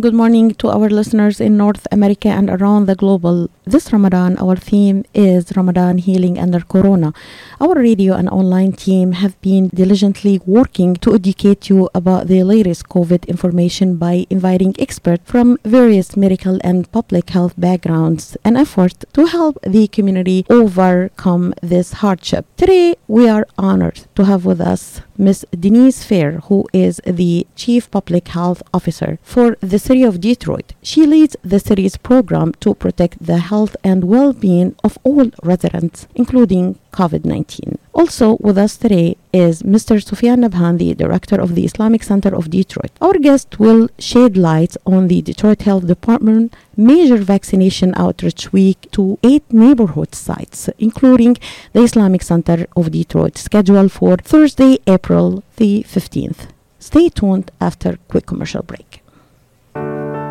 Good morning to our listeners in North America and around the global. This Ramadan, our theme is Ramadan Healing Under Corona. Our radio and online team have been diligently working to educate you about the latest COVID information by inviting experts from various medical and public health backgrounds, an effort to help the community overcome this hardship. Today, we are honored to have with us Ms. Denise Fair, who is the Chief Public Health Officer for the city of Detroit. She leads the city's program to protect the health and well being of all residents, including COVID 19. Also with us today is Mr. Sufyan Nabhan, the Director of the Islamic Center of Detroit. Our guest will shed light on the Detroit Health Department major vaccination outreach week to eight neighborhood sites, including the Islamic Center of Detroit, scheduled for Thursday, April the 15th. Stay tuned after quick commercial break.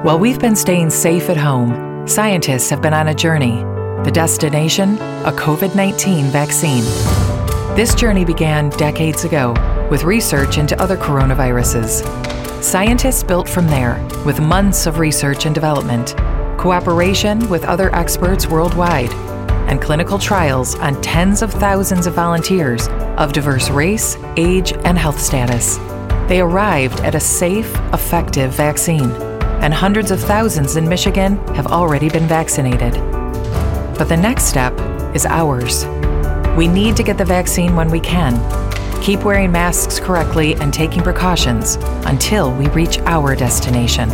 While we've been staying safe at home, scientists have been on a journey. The destination? A COVID 19 vaccine. This journey began decades ago with research into other coronaviruses. Scientists built from there with months of research and development, cooperation with other experts worldwide, and clinical trials on tens of thousands of volunteers of diverse race, age, and health status. They arrived at a safe, effective vaccine, and hundreds of thousands in Michigan have already been vaccinated. But the next step is ours. We need to get the vaccine when we can. Keep wearing masks correctly and taking precautions until we reach our destination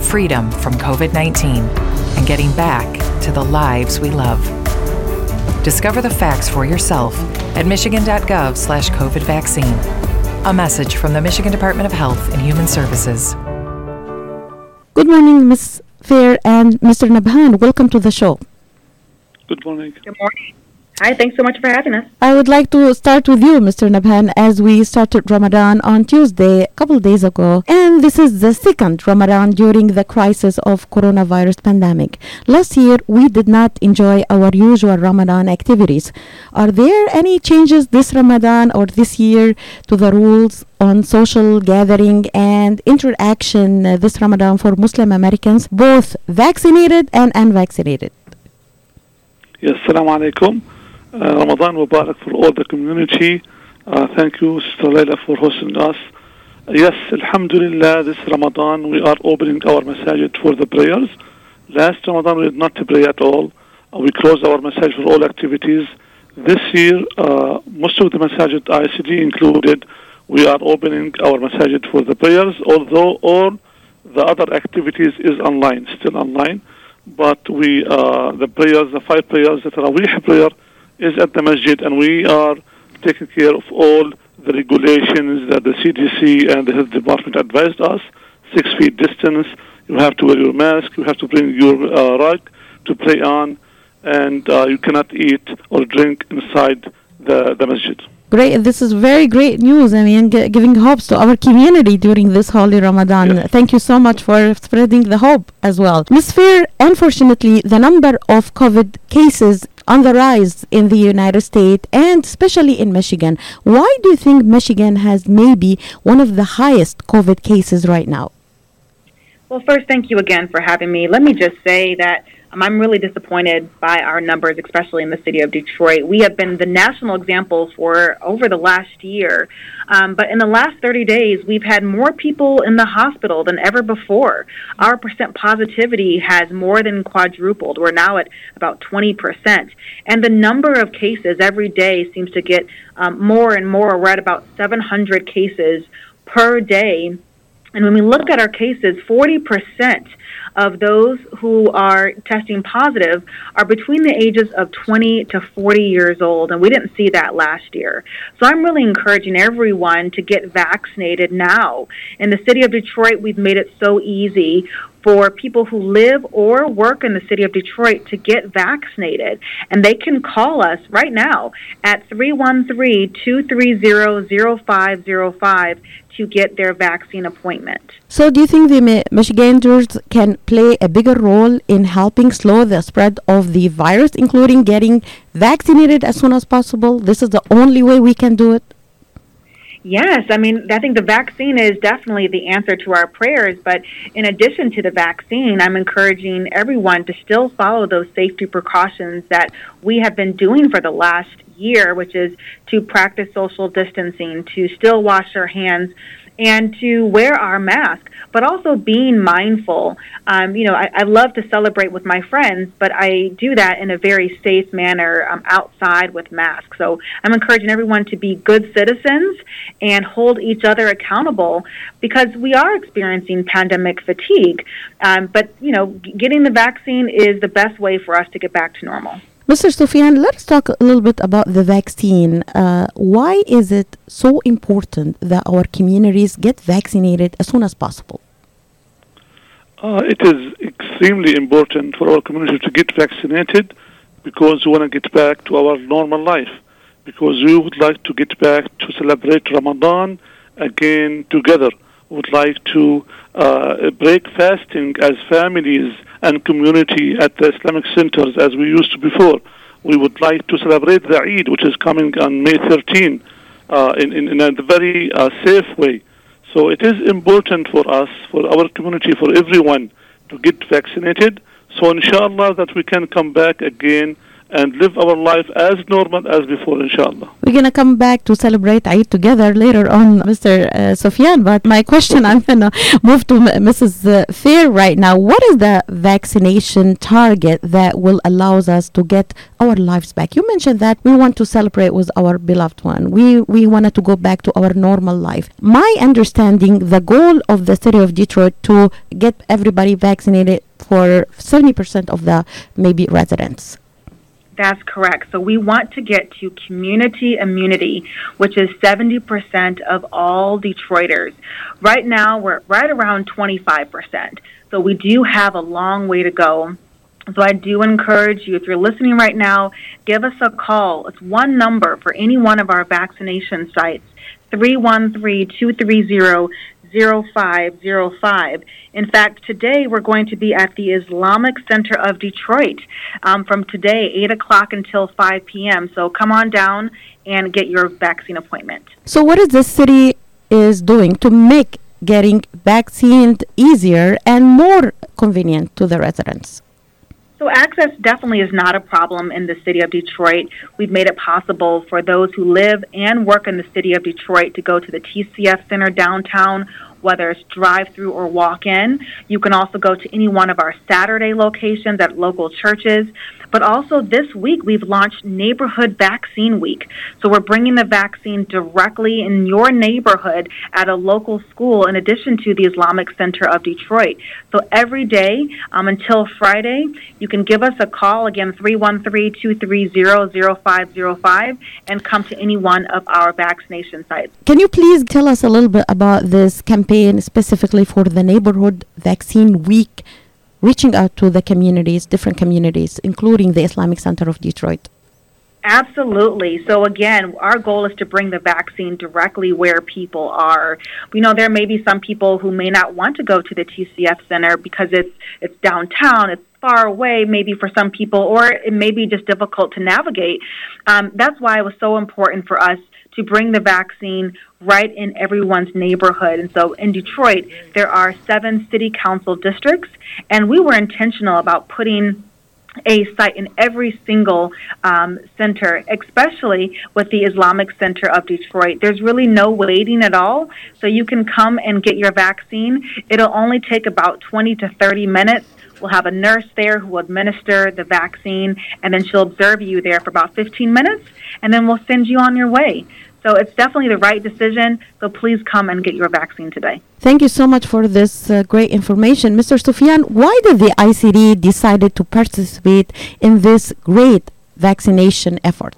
freedom from COVID 19 and getting back to the lives we love. Discover the facts for yourself at michigan.gov slash COVID vaccine. A message from the Michigan Department of Health and Human Services. Good morning, Ms. Fair and Mr. Nabhan. Welcome to the show. Good morning. Good morning. Hi, thanks so much for having us. I would like to start with you, Mr. Nabhan, as we started Ramadan on Tuesday, a couple of days ago, and this is the second Ramadan during the crisis of coronavirus pandemic. Last year, we did not enjoy our usual Ramadan activities. Are there any changes this Ramadan or this year to the rules on social gathering and interaction uh, this Ramadan for Muslim Americans, both vaccinated and unvaccinated? Yes, Assalamu alaikum. Uh, Ramadan Mubarak for all the community. Uh, thank you, Sister Leila, for hosting us. Uh, yes, Alhamdulillah, this Ramadan we are opening our masajid for the prayers. Last Ramadan we did not pray at all. Uh, we closed our masajid for all activities. This year, uh, most of the masajid, ICD included, we are opening our masajid for the prayers, although all the other activities is online, still online. But we, the prayers, the five prayers, the Tarawih prayer, is at the masjid, and we are taking care of all the regulations that the CDC and the health department advised us. Six feet distance. You have to wear your mask. You have to bring your uh, rug to pray on, and uh, you cannot eat or drink inside the, the masjid. Great. This is very great news. I mean, g- giving hopes to our community during this holy Ramadan. Yes. Thank you so much for spreading the hope as well. Ms. Fair, unfortunately, the number of COVID cases on the rise in the United States and especially in Michigan. Why do you think Michigan has maybe one of the highest COVID cases right now? Well, first, thank you again for having me. Let me just say that um, I'm really disappointed by our numbers, especially in the city of Detroit. We have been the national example for over the last year. Um, but in the last 30 days, we've had more people in the hospital than ever before. Our percent positivity has more than quadrupled. We're now at about 20%. And the number of cases every day seems to get um, more and more. We're at about 700 cases per day. And when we look at our cases, 40% of those who are testing positive are between the ages of 20 to 40 years old, and we didn't see that last year. So I'm really encouraging everyone to get vaccinated now. In the city of Detroit, we've made it so easy for people who live or work in the city of Detroit to get vaccinated. And they can call us right now at 313 230 0505 to get their vaccine appointment. So, do you think the Mi- Michiganders can play a bigger role in helping slow the spread of the virus, including getting vaccinated as soon as possible? This is the only way we can do it. Yes, I mean, I think the vaccine is definitely the answer to our prayers. But in addition to the vaccine, I'm encouraging everyone to still follow those safety precautions that we have been doing for the last year, which is to practice social distancing, to still wash our hands, and to wear our mask, but also being mindful. Um, you know, I, I, love to celebrate with my friends, but I do that in a very safe manner um, outside with masks. So I'm encouraging everyone to be good citizens and hold each other accountable because we are experiencing pandemic fatigue. Um, but, you know, getting the vaccine is the best way for us to get back to normal. Mr. Sufyan, let's talk a little bit about the vaccine. Uh, why is it so important that our communities get vaccinated as soon as possible? Uh, it is extremely important for our community to get vaccinated because we want to get back to our normal life. Because we would like to get back to celebrate Ramadan again together. We would like to uh, break fasting as families and community at the Islamic centers as we used to before. We would like to celebrate the Eid, which is coming on May 13, uh, in, in, in, a very uh, safe way. So it is important for us, for our community, for everyone to get vaccinated. So inshallah that we can come back again and live our life as normal as before, inshallah. We're going to come back to celebrate Eid together later on, Mr. Uh, Sufyan. But my question, I'm going to move to Mrs. Uh, Fair right now. What is the vaccination target that will allows us to get our lives back? You mentioned that we want to celebrate with our beloved one. We, we wanted to go back to our normal life. My understanding, the goal of the city of Detroit to get everybody vaccinated for 70% of the maybe residents. That's correct. So we want to get to community immunity, which is 70% of all Detroiters. Right now, we're right around 25%. So we do have a long way to go. So I do encourage you, if you're listening right now, give us a call. It's one number for any one of our vaccination sites, 313 230 0505. In fact, today we're going to be at the Islamic Center of Detroit um, from today, 8 o'clock until 5 p.m. So come on down and get your vaccine appointment. So, what is the city is doing to make getting vaccinated easier and more convenient to the residents? So access definitely is not a problem in the city of Detroit. We've made it possible for those who live and work in the city of Detroit to go to the TCF Center downtown whether it's drive through or walk in. You can also go to any one of our Saturday locations at local churches. But also this week, we've launched Neighborhood Vaccine Week. So we're bringing the vaccine directly in your neighborhood at a local school in addition to the Islamic Center of Detroit. So every day um, until Friday, you can give us a call, again, 313 230 0505, and come to any one of our vaccination sites. Can you please tell us a little bit about this campaign specifically for the Neighborhood Vaccine Week? Reaching out to the communities, different communities, including the Islamic Center of Detroit? Absolutely. So again, our goal is to bring the vaccine directly where people are. We know there may be some people who may not want to go to the TCF center because it's it's downtown, it's far away maybe for some people or it may be just difficult to navigate. Um, that's why it was so important for us to bring the vaccine right in everyone's neighborhood. And so in Detroit, there are seven city council districts, and we were intentional about putting a site in every single um, center, especially with the Islamic Center of Detroit. There's really no waiting at all, so you can come and get your vaccine. It'll only take about 20 to 30 minutes. We'll have a nurse there who will administer the vaccine, and then she'll observe you there for about 15 minutes, and then we'll send you on your way. So it's definitely the right decision. So please come and get your vaccine today. Thank you so much for this uh, great information. Mr. Sufyan, why did the ICD decided to participate in this great vaccination effort?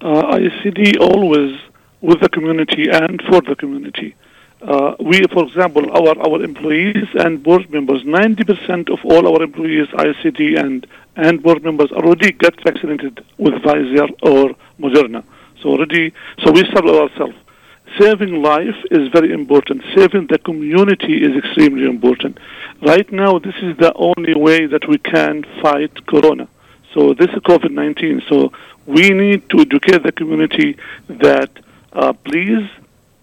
Uh, ICD always with the community and for the community. Uh, we, for example, our, our employees and board members, 90% of all our employees, ICD and, and board members already got vaccinated with Pfizer or Moderna. So already, so we serve ourselves. Saving life is very important. Saving the community is extremely important. Right now, this is the only way that we can fight Corona. So this is COVID-19. So we need to educate the community that uh, please,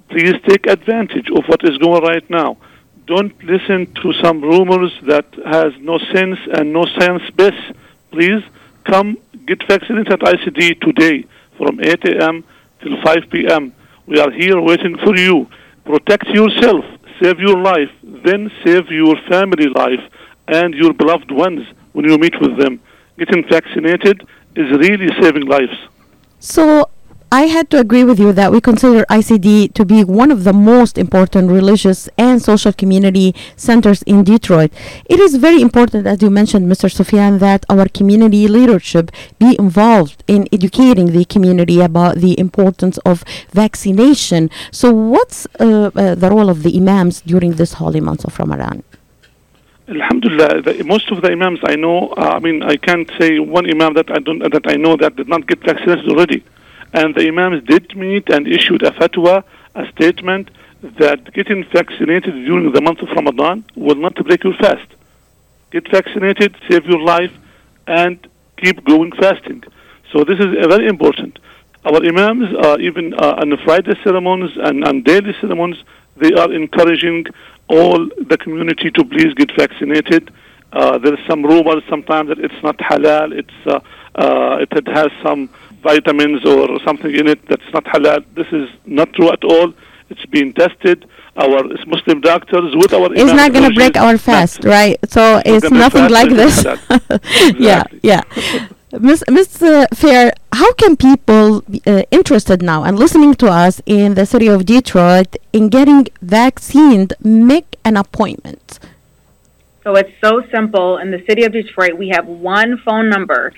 please take advantage of what is going on right now. Don't listen to some rumors that has no sense and no science base. Please come get vaccinated at ICD today from 8 a.m. till 5 p.m. We are here waiting for you. Protect yourself, save your life, then save your family life and your beloved ones when you meet with them. Getting vaccinated is really saving lives. So I had to agree with you that we consider ICD to be one of the most important religious and social community centers in Detroit. It is very important, as you mentioned, Mr. Sufyan, that our community leadership be involved in educating the community about the importance of vaccination. So, what's uh, uh, the role of the imams during this holy month of Ramadan? Alhamdulillah, the, most of the imams I know, uh, I mean, I can't say one imam that I don't that I know that did not get vaccinated already. And the imams did meet and issued a fatwa, a statement that getting vaccinated during the month of Ramadan will not break your fast. Get vaccinated, save your life, and keep going fasting. So this is very important. Our imams, uh, even uh, on the Friday ceremonies and on daily ceremonies, they are encouraging all the community to please get vaccinated. Uh, there is some rumors sometimes that it's not halal. It's uh, uh, it has some vitamins or something in it that's not halal. This is not true at all. It's been tested. Our Muslim doctors with our it's not going to break our fast, right? So it's nothing like this. yeah, yeah. Miss Miss uh, Fair, how can people uh, interested now and listening to us in the city of Detroit in getting vaccinated make an appointment? So it's so simple. In the city of Detroit, we have one phone number.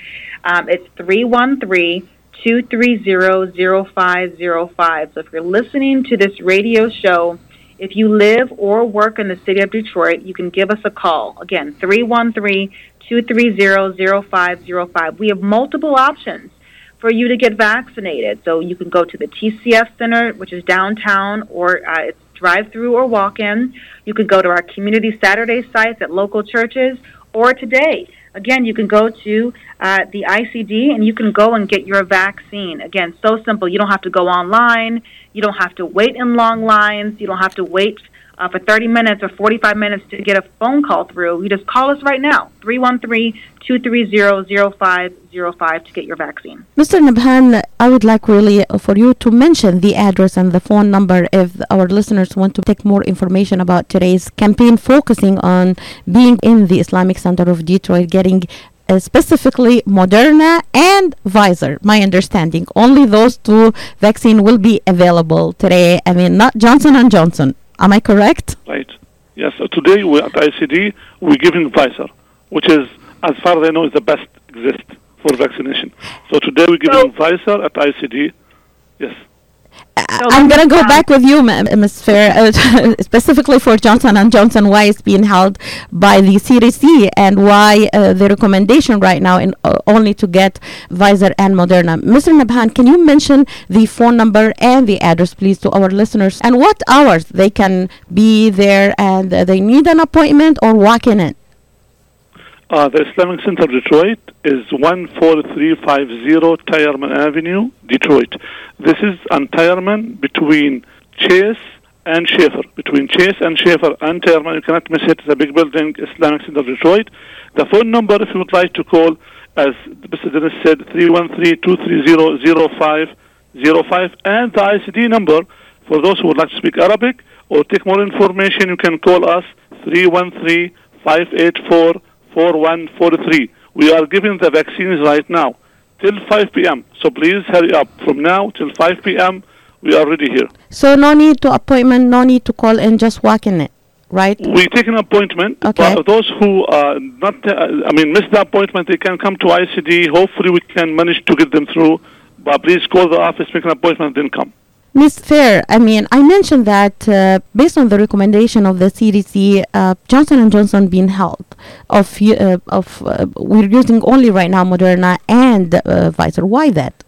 Um, it's 313 230 0505. So if you're listening to this radio show, if you live or work in the city of Detroit, you can give us a call. Again, 313 230 0505. We have multiple options for you to get vaccinated. So you can go to the TCF Center, which is downtown, or uh, it's drive through or walk in. You could go to our community Saturday sites at local churches, or today Again, you can go to uh, the ICD and you can go and get your vaccine. Again, so simple. You don't have to go online. You don't have to wait in long lines. You don't have to wait uh, for 30 minutes or 45 minutes to get a phone call through. You just call us right now, 313 230 0505 to get your vaccine. Mr. Nabhan, I would like really for you to mention the address and the phone number if our listeners want to take more information about today's campaign focusing on being in the Islamic Center of Detroit, getting uh, specifically Moderna and Pfizer. My understanding, only those two vaccine will be available today. I mean, not Johnson and Johnson. Am I correct? Right. Yes. So today we at ICD we're giving Pfizer, which is, as far as I know, is the best exist for vaccination. So today we're giving so, Pfizer at ICD. Yes. So I'm going to go back with you, Ms. Fair, uh, specifically for Johnson and Johnson. Why it's being held by the CDC and why uh, the recommendation right now in uh, only to get Pfizer and Moderna. Mr. Nabhan, can you mention the phone number and the address, please, to our listeners, and what hours they can be there and uh, they need an appointment or walk in it? Uh, the Islamic Center of Detroit is 14350 Tireman Avenue, Detroit. This is on Tireman between Chase and Schaefer. Between Chase and Schaefer and Tireman, you cannot miss it. It's a big building, Islamic Center of Detroit. The phone number, if you would like to call, as Mr. Dennis said, 313-230-0505. And the ICD number, for those who would like to speak Arabic or take more information, you can call us 313 584 4143. We are giving the vaccines right now till 5 p.m. So please hurry up. From now till 5 p.m., we are already here. So no need to appointment, no need to call and just walk in it, right? We take an appointment. Okay. Those who uh, not, uh, I mean, miss the appointment, they can come to ICD. Hopefully, we can manage to get them through. But please call the office, make an appointment, then come. Ms. Fair, I mean, I mentioned that uh, based on the recommendation of the CDC, uh, Johnson and Johnson being held of uh, of uh, we're using only right now Moderna and uh, Pfizer. Why that?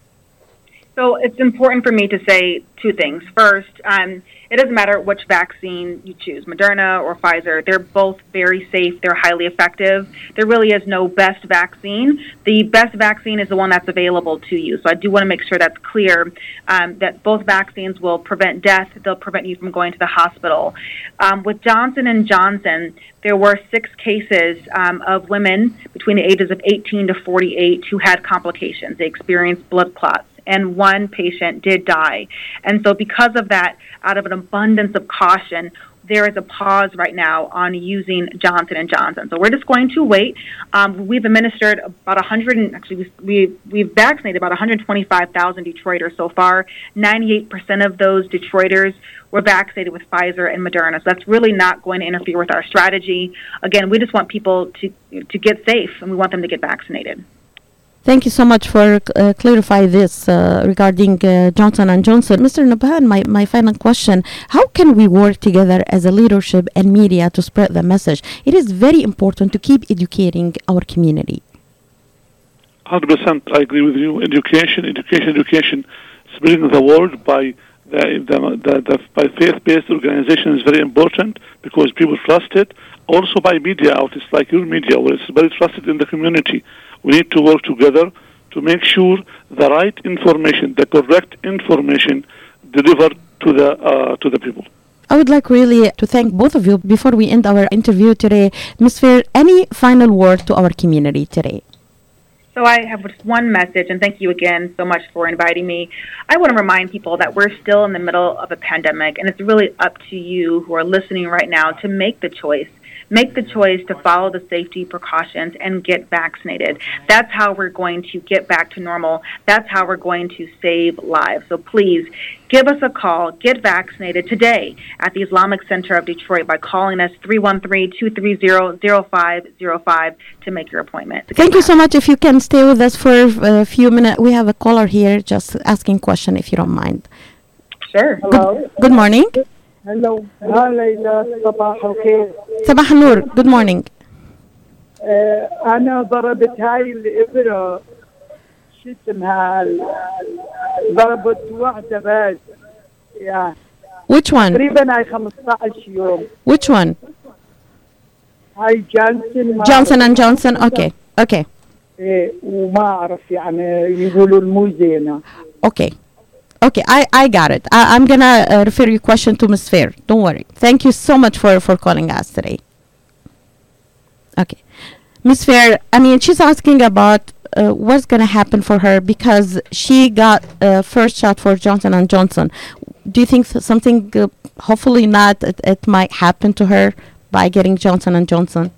So it's important for me to say two things. First, um, it doesn't matter which vaccine you choose, Moderna or Pfizer. They're both very safe. They're highly effective. There really is no best vaccine. The best vaccine is the one that's available to you. So I do want to make sure that's clear um, that both vaccines will prevent death. They'll prevent you from going to the hospital. Um, with Johnson and Johnson, there were six cases um, of women between the ages of 18 to 48 who had complications. They experienced blood clots and one patient did die. And so, because of that, out of an abundance of caution, there is a pause right now on using Johnson and Johnson. So we're just going to wait. Um, we've administered about 100, and actually we we've vaccinated about 125,000 Detroiters so far. 98% of those Detroiters were vaccinated with Pfizer and Moderna. So that's really not going to interfere with our strategy. Again, we just want people to to get safe, and we want them to get vaccinated. Thank you so much for uh, clarify this uh, regarding uh, Johnson and Johnson. Mr. Nabhan, my, my final question, how can we work together as a leadership and media to spread the message? It is very important to keep educating our community. 100% I agree with you. Education, education, education. Spreading the word by the, the, the, the by faith-based organization is very important because people trust it. Also by media outlets like your media, where it's very trusted in the community. We need to work together to make sure the right information, the correct information, delivered to the uh, to the people. I would like really to thank both of you before we end our interview today. Ms. Fair, any final word to our community today? So I have just one message, and thank you again so much for inviting me. I want to remind people that we're still in the middle of a pandemic, and it's really up to you who are listening right now to make the choice make the choice to follow the safety precautions and get vaccinated. That's how we're going to get back to normal. That's how we're going to save lives. So please give us a call, get vaccinated today at the Islamic Center of Detroit by calling us 313-230-0505 to make your appointment. Thank you so much. If you can stay with us for a few minutes, we have a caller here just asking question if you don't mind. Sure. Hello. Good, good morning. هلو ليلى صباح الخير صباح النور جود مورنينج أنا ضربت هاي الإبرة. شو اسمها ضربت واحدة بس. يا which one? تقريبا هاي 15 يوم. Which one? هاي جانسون جونسون اند جونسون أوكي أوكي وما أعرف يعني يقولوا المو زينه أوكي Okay, I, I got it. I, am going to uh, refer your question to Ms. Fair. Don't worry. Thank you so much for, for calling us today. Okay. Ms. Fair, I mean, she's asking about uh, what's going to happen for her because she got uh, first shot for Johnson and Johnson. Do you think something, uh, hopefully not, it, it might happen to her by getting Johnson and Johnson?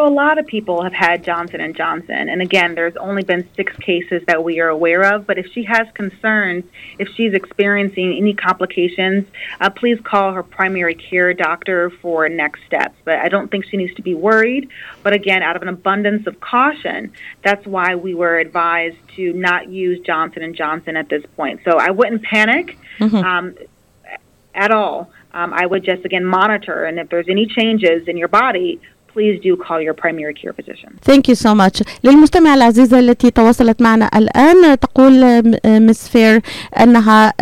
So a lot of people have had Johnson and Johnson, and again, there's only been six cases that we are aware of. But if she has concerns, if she's experiencing any complications, uh, please call her primary care doctor for next steps. But I don't think she needs to be worried. But again, out of an abundance of caution, that's why we were advised to not use Johnson and Johnson at this point. So I wouldn't panic mm-hmm. um, at all. Um, I would just again monitor, and if there's any changes in your body, please do call your primary care physician. Thank you so much. للمستمع العزيزة التي تواصلت معنا الآن تقول مس فير أنها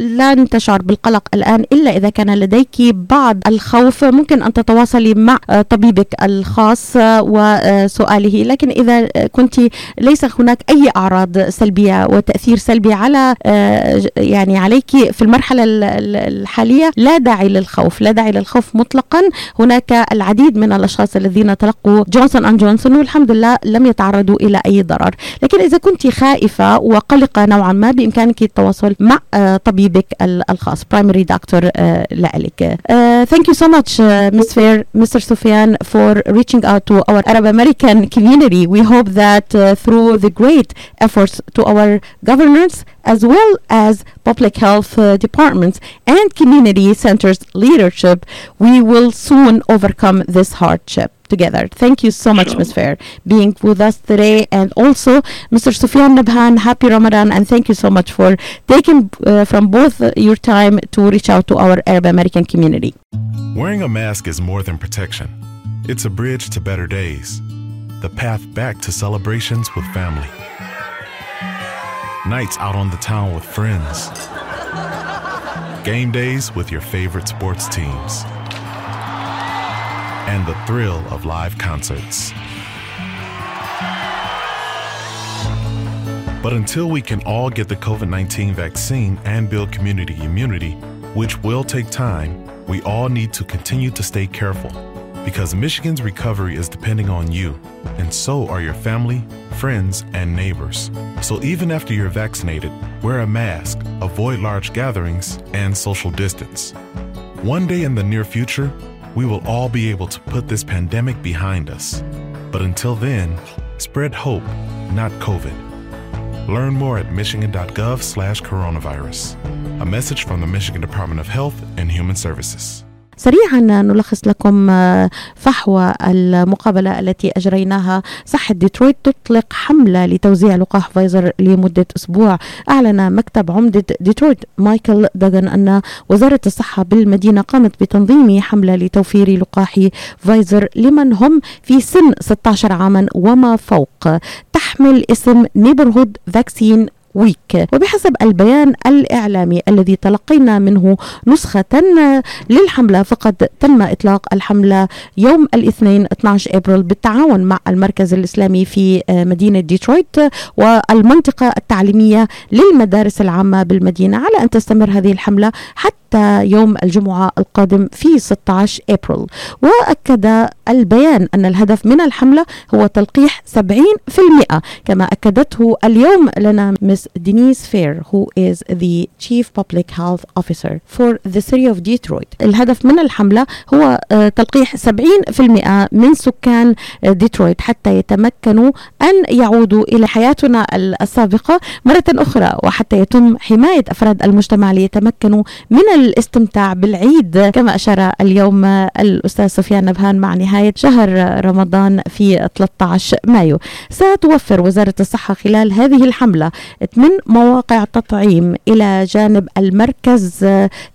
لن تشعر بالقلق الآن إلا إذا كان لديك بعض الخوف ممكن أن تتواصلي مع طبيبك الخاص وسؤاله لكن إذا كنت ليس هناك أي أعراض سلبية وتأثير سلبي على يعني عليك في المرحلة الحالية لا داعي للخوف لا داعي للخوف مطلقا هناك العديد من الأشخاص الذين تلقوا جونسون أند جونسون والحمد لله لم يتعرضوا إلى أي ضرر لكن إذا كنت خائفة وقلقة نوعا ما بإمكانك التواصل مع طبيبك الخاص primary doctor لك thank you so much uh, Ms. Fair Mr. Sufyan for reaching out to our Arab American community we hope that uh, through the great efforts to our governors as well as public health uh, departments and community centers leadership we will soon overcome this hardship together. Thank you so much, Ms. Fair, being with us today. And also, Mr. Sufyan Nabhan, happy Ramadan. And thank you so much for taking uh, from both uh, your time to reach out to our Arab American community. Wearing a mask is more than protection, it's a bridge to better days, the path back to celebrations with family. Nights out on the town with friends, game days with your favorite sports teams, and the thrill of live concerts. But until we can all get the COVID 19 vaccine and build community immunity, which will take time, we all need to continue to stay careful because Michigan's recovery is depending on you, and so are your family, friends, and neighbors. So even after you're vaccinated, wear a mask, avoid large gatherings, and social distance. One day in the near future, we will all be able to put this pandemic behind us. But until then, spread hope, not COVID. Learn more at michigan.gov slash coronavirus. A message from the Michigan Department of Health and Human Services. سريعا نلخص لكم فحوى المقابلة التي أجريناها. صحة ديترويت تطلق حملة لتوزيع لقاح فايزر لمدة أسبوع. أعلن مكتب عمدة ديترويت مايكل داغن أن وزارة الصحة بالمدينة قامت بتنظيم حملة لتوفير لقاح فايزر لمن هم في سن 16 عاما وما فوق. تحمل اسم نيبرهود فاكسين ويك وبحسب البيان الإعلامي الذي تلقينا منه نسخة للحملة فقد تم إطلاق الحملة يوم الاثنين 12 أبريل بالتعاون مع المركز الإسلامي في مدينة ديترويت والمنطقة التعليمية للمدارس العامة بالمدينة على أن تستمر هذه الحملة حتى يوم الجمعة القادم في 16 أبريل. وأكد البيان أن الهدف من الحملة هو تلقيح 70% كما أكدته اليوم لنا مس دينيس فير who is the Chief Public Health Officer for the City of Detroit. الهدف من الحملة هو تلقيح 70% من سكان ديترويت حتى يتمكنوا أن يعودوا إلى حياتنا السابقة مرة أخرى وحتى يتم حماية أفراد المجتمع ليتمكنوا من الاستمتاع بالعيد. كما أشار اليوم الأستاذ سفيان نبهان مع نهاية شهر رمضان في 13 مايو. ستوفر وزارة الصحة خلال هذه الحملة من مواقع تطعيم إلى جانب المركز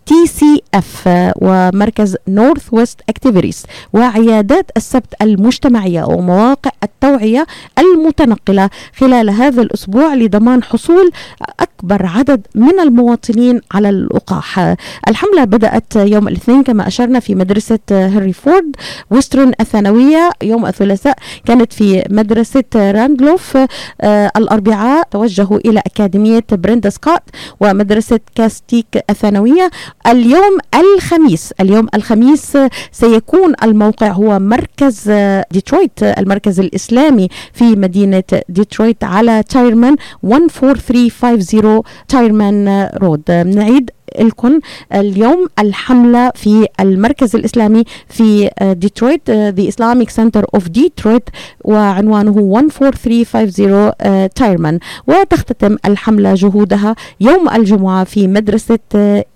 تي سي اف ومركز نورث ويست اكتيفيتيز وعيادات السبت المجتمعية ومواقع التوعية المتنقلة. خلال هذا الأسبوع لضمان حصول أكبر عدد من المواطنين على اللقاح. الحملة بدأت يوم الاثنين كما أشرنا في مدرسة هنري فورد ويسترن الثانوية. يوم الثلاثاء كانت في مدرسة راندلوف آه الأربعاء. توجهوا إلى أكاديمية بريندا سكوت ومدرسة كاستيك الثانوية. اليوم الخميس. اليوم الخميس سيكون الموقع هو مركز ديترويت المركز الإسلامي في مدينة ديترويت على تايرمان 14350 تايرمان رود. نعيد لكم اليوم الحملة في المركز الإسلامي في ديترويت The Islamic Center of Detroit وعنوانه 14350 تايرمان. وتختتم الحملة جهودها يوم الجمعة في مدرسة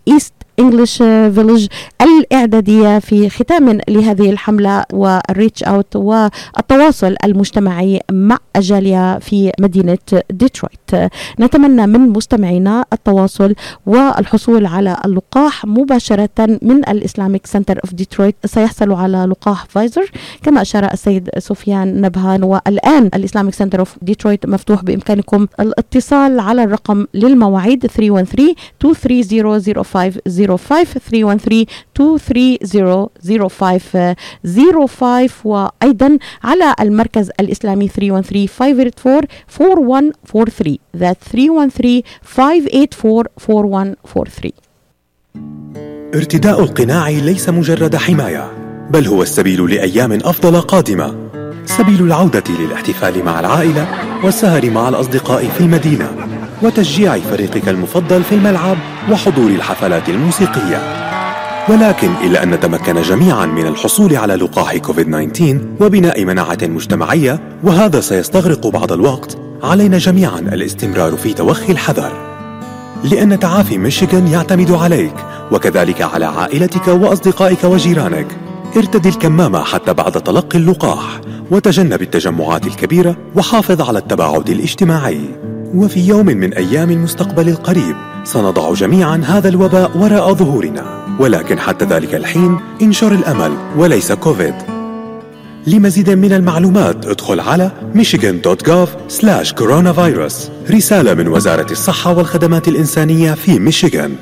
إيست انجلش فيلج الإعدادية في ختام لهذه الحملة والريتش اوت والتواصل المجتمعي مع الجاليه في مدينة ديترويت. نتمنى من مستمعينا التواصل والحصول على اللقاح مباشرة من الإسلاميك سنتر اوف ديترويت سيحصلوا على لقاح فايزر كما أشار السيد سفيان نبهان والآن الإسلاميك سنتر اوف ديترويت مفتوح بإمكانكم الاتصال على الرقم للمواعيد 313 230 05 05 وأيضا على المركز الإسلامي 313 584 4143 that 313 584 4143 ارتداء القناع ليس مجرد حماية بل هو السبيل لأيام أفضل قادمة. سبيل العودة للاحتفال مع العائلة والسهر مع الأصدقاء في المدينة. وتشجيع فريقك المفضل في الملعب وحضور الحفلات الموسيقية. ولكن إلى أن نتمكن جميعا من الحصول على لقاح كوفيد-19 وبناء مناعة مجتمعية وهذا سيستغرق بعض الوقت علينا جميعا الاستمرار في توخي الحذر. لأن تعافي ميشيغان يعتمد عليك وكذلك على عائلتك وأصدقائك وجيرانك. ارتدي الكمامة حتى بعد تلقي اللقاح وتجنب التجمعات الكبيرة وحافظ على التباعد الاجتماعي. وفي يوم من أيام المستقبل القريب سنضع جميعا هذا الوباء وراء ظهورنا. ولكن حتى ذلك الحين انشر الأمل وليس كوفيد. لمزيد من المعلومات ادخل على michigan.gov/coronavirus رسالة من وزارة الصحة والخدمات الإنسانية في ميشيغان